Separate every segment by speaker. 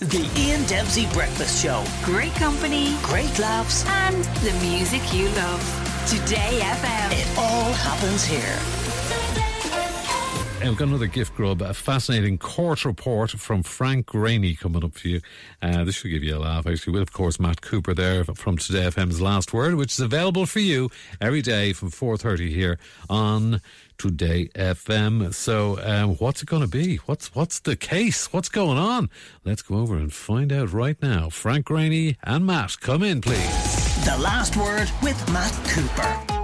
Speaker 1: The Ian Dempsey Breakfast Show.
Speaker 2: Great company
Speaker 1: Great laughs.
Speaker 2: and the music you love. Today FM.
Speaker 1: It all happens here.
Speaker 3: We've got another gift grub, a fascinating court report from Frank Greaney coming up for you. Uh, this should give you a laugh, actually. With, of course, Matt Cooper there from Today FM's Last Word, which is available for you every day from 4.30 here on Today FM. So um, what's it going to be? What's, what's the case? What's going on? Let's go over and find out right now. Frank Greaney and Matt, come in, please.
Speaker 1: The last word with Matt Cooper.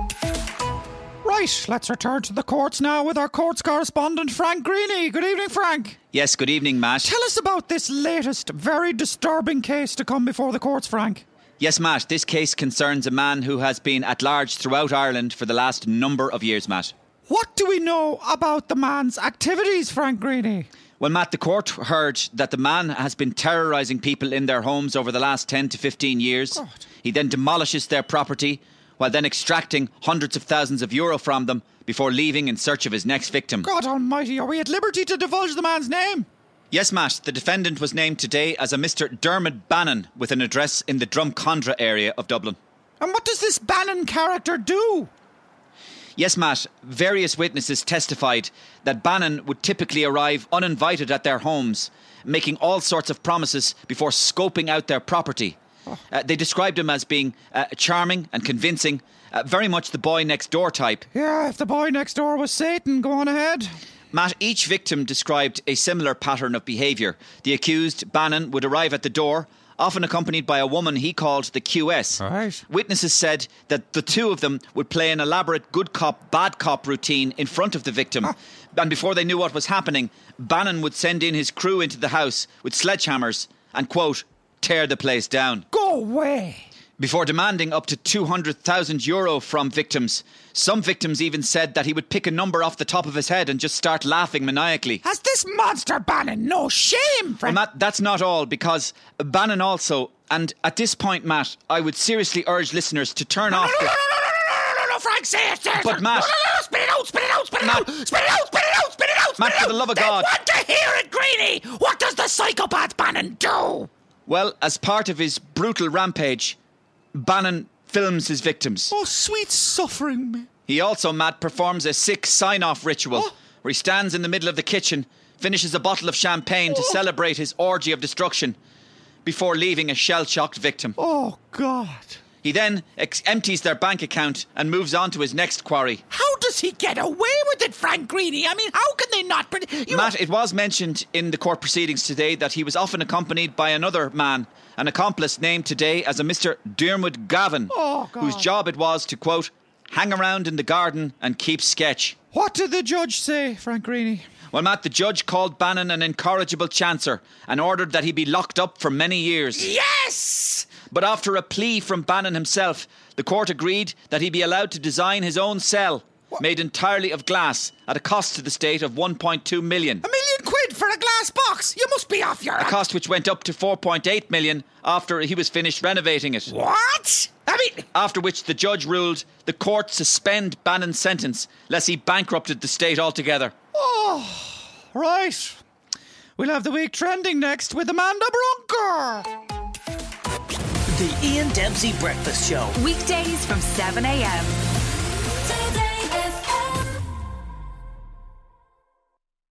Speaker 4: Right, let's return to the courts now with our courts correspondent Frank Greaney. Good evening, Frank.
Speaker 5: Yes, good evening, Matt.
Speaker 4: Tell us about this latest, very disturbing case to come before the courts, Frank.
Speaker 5: Yes, Matt, this case concerns a man who has been at large throughout Ireland for the last number of years, Matt.
Speaker 4: What do we know about the man's activities, Frank Greaney?
Speaker 5: Well, Matt, the court heard that the man has been terrorising people in their homes over the last 10 to 15 years.
Speaker 4: God.
Speaker 5: He then demolishes their property while then extracting hundreds of thousands of euro from them before leaving in search of his next victim.
Speaker 4: God almighty, are we at liberty to divulge the man's name?
Speaker 5: Yes, Matt, the defendant was named today as a Mr. Dermot Bannon with an address in the Drumcondra area of Dublin.
Speaker 4: And what does this Bannon character do?
Speaker 5: Yes, Matt, various witnesses testified that Bannon would typically arrive uninvited at their homes, making all sorts of promises before scoping out their property. Uh, they described him as being uh, charming and convincing, uh, very much the boy next door type.
Speaker 4: Yeah, if the boy next door was Satan, go on ahead.
Speaker 5: Matt, each victim described a similar pattern of behaviour. The accused, Bannon, would arrive at the door, often accompanied by a woman he called the QS.
Speaker 4: Right.
Speaker 5: Witnesses said that the two of them would play an elaborate good cop, bad cop routine in front of the victim. And before they knew what was happening, Bannon would send in his crew into the house with sledgehammers and, quote, tear the place down.
Speaker 4: Go away.
Speaker 5: Before demanding up to 200,000 euro from victims. Some victims even said that he would pick a number off the top of his head and just start laughing maniacally.
Speaker 4: Has this monster Bannon no shame,
Speaker 5: Well,
Speaker 4: Frank?
Speaker 5: Matt, that's not all, because Bannon also, and at this point, Matt, I would seriously urge listeners to turn off
Speaker 4: no, no,
Speaker 5: the.
Speaker 4: no, no, no, no, no, Frank, say it, say it.
Speaker 5: But, Matt-
Speaker 4: No, no, no, spit it out, spit it out, spit it
Speaker 5: Matt-
Speaker 4: out, spit it out, spit it out, spit it out, spit
Speaker 5: Matt,
Speaker 4: it
Speaker 5: for
Speaker 4: out.
Speaker 5: the love of
Speaker 4: They
Speaker 5: God.
Speaker 4: want to hear it, Greaney. What does the psychopath Bannon do?
Speaker 5: Well, as part of his brutal rampage, Bannon films his victims.
Speaker 4: Oh, sweet suffering me.
Speaker 5: He also, Matt, performs a sick sign off ritual
Speaker 4: Oh.
Speaker 5: where he stands in the middle of the kitchen, finishes a bottle of champagne to
Speaker 4: Oh.
Speaker 5: celebrate his orgy of destruction before leaving a shell shocked victim.
Speaker 4: Oh, God.
Speaker 5: He then ex- empties their bank account and moves on to his next quarry.
Speaker 4: How does he get away with it, Frank Greaney? I mean, how can they not? Pre-
Speaker 5: Matt, it was mentioned in the court proceedings today that he was often accompanied by another man, an accomplice named today as a Mr. Diarmuid Gavin,
Speaker 4: Oh,
Speaker 5: whose job it was to, quote, hang around in the garden and keep sketch.
Speaker 4: What did the judge say, Frank Greaney?
Speaker 5: Well, Matt, the judge called Bannon an incorrigible chancer and ordered that he be locked up for many years.
Speaker 4: Yes!
Speaker 5: But after a plea from Bannon himself, the court agreed that he be allowed to design his own cell, made entirely of glass, at a cost to the state of 1.2 million.
Speaker 4: A million quid for a glass box? You must be off your.
Speaker 5: a cost which went up to 4.8 million after he was finished renovating it.
Speaker 4: What? I mean,
Speaker 5: After which the judge ruled the court suspend Bannon's sentence, lest he bankrupted the state altogether.
Speaker 4: Oh, right. We'll have the week trending next with Amanda Brunker.
Speaker 1: The Ian Dempsey Breakfast Show.
Speaker 2: Weekdays from 7 a.m.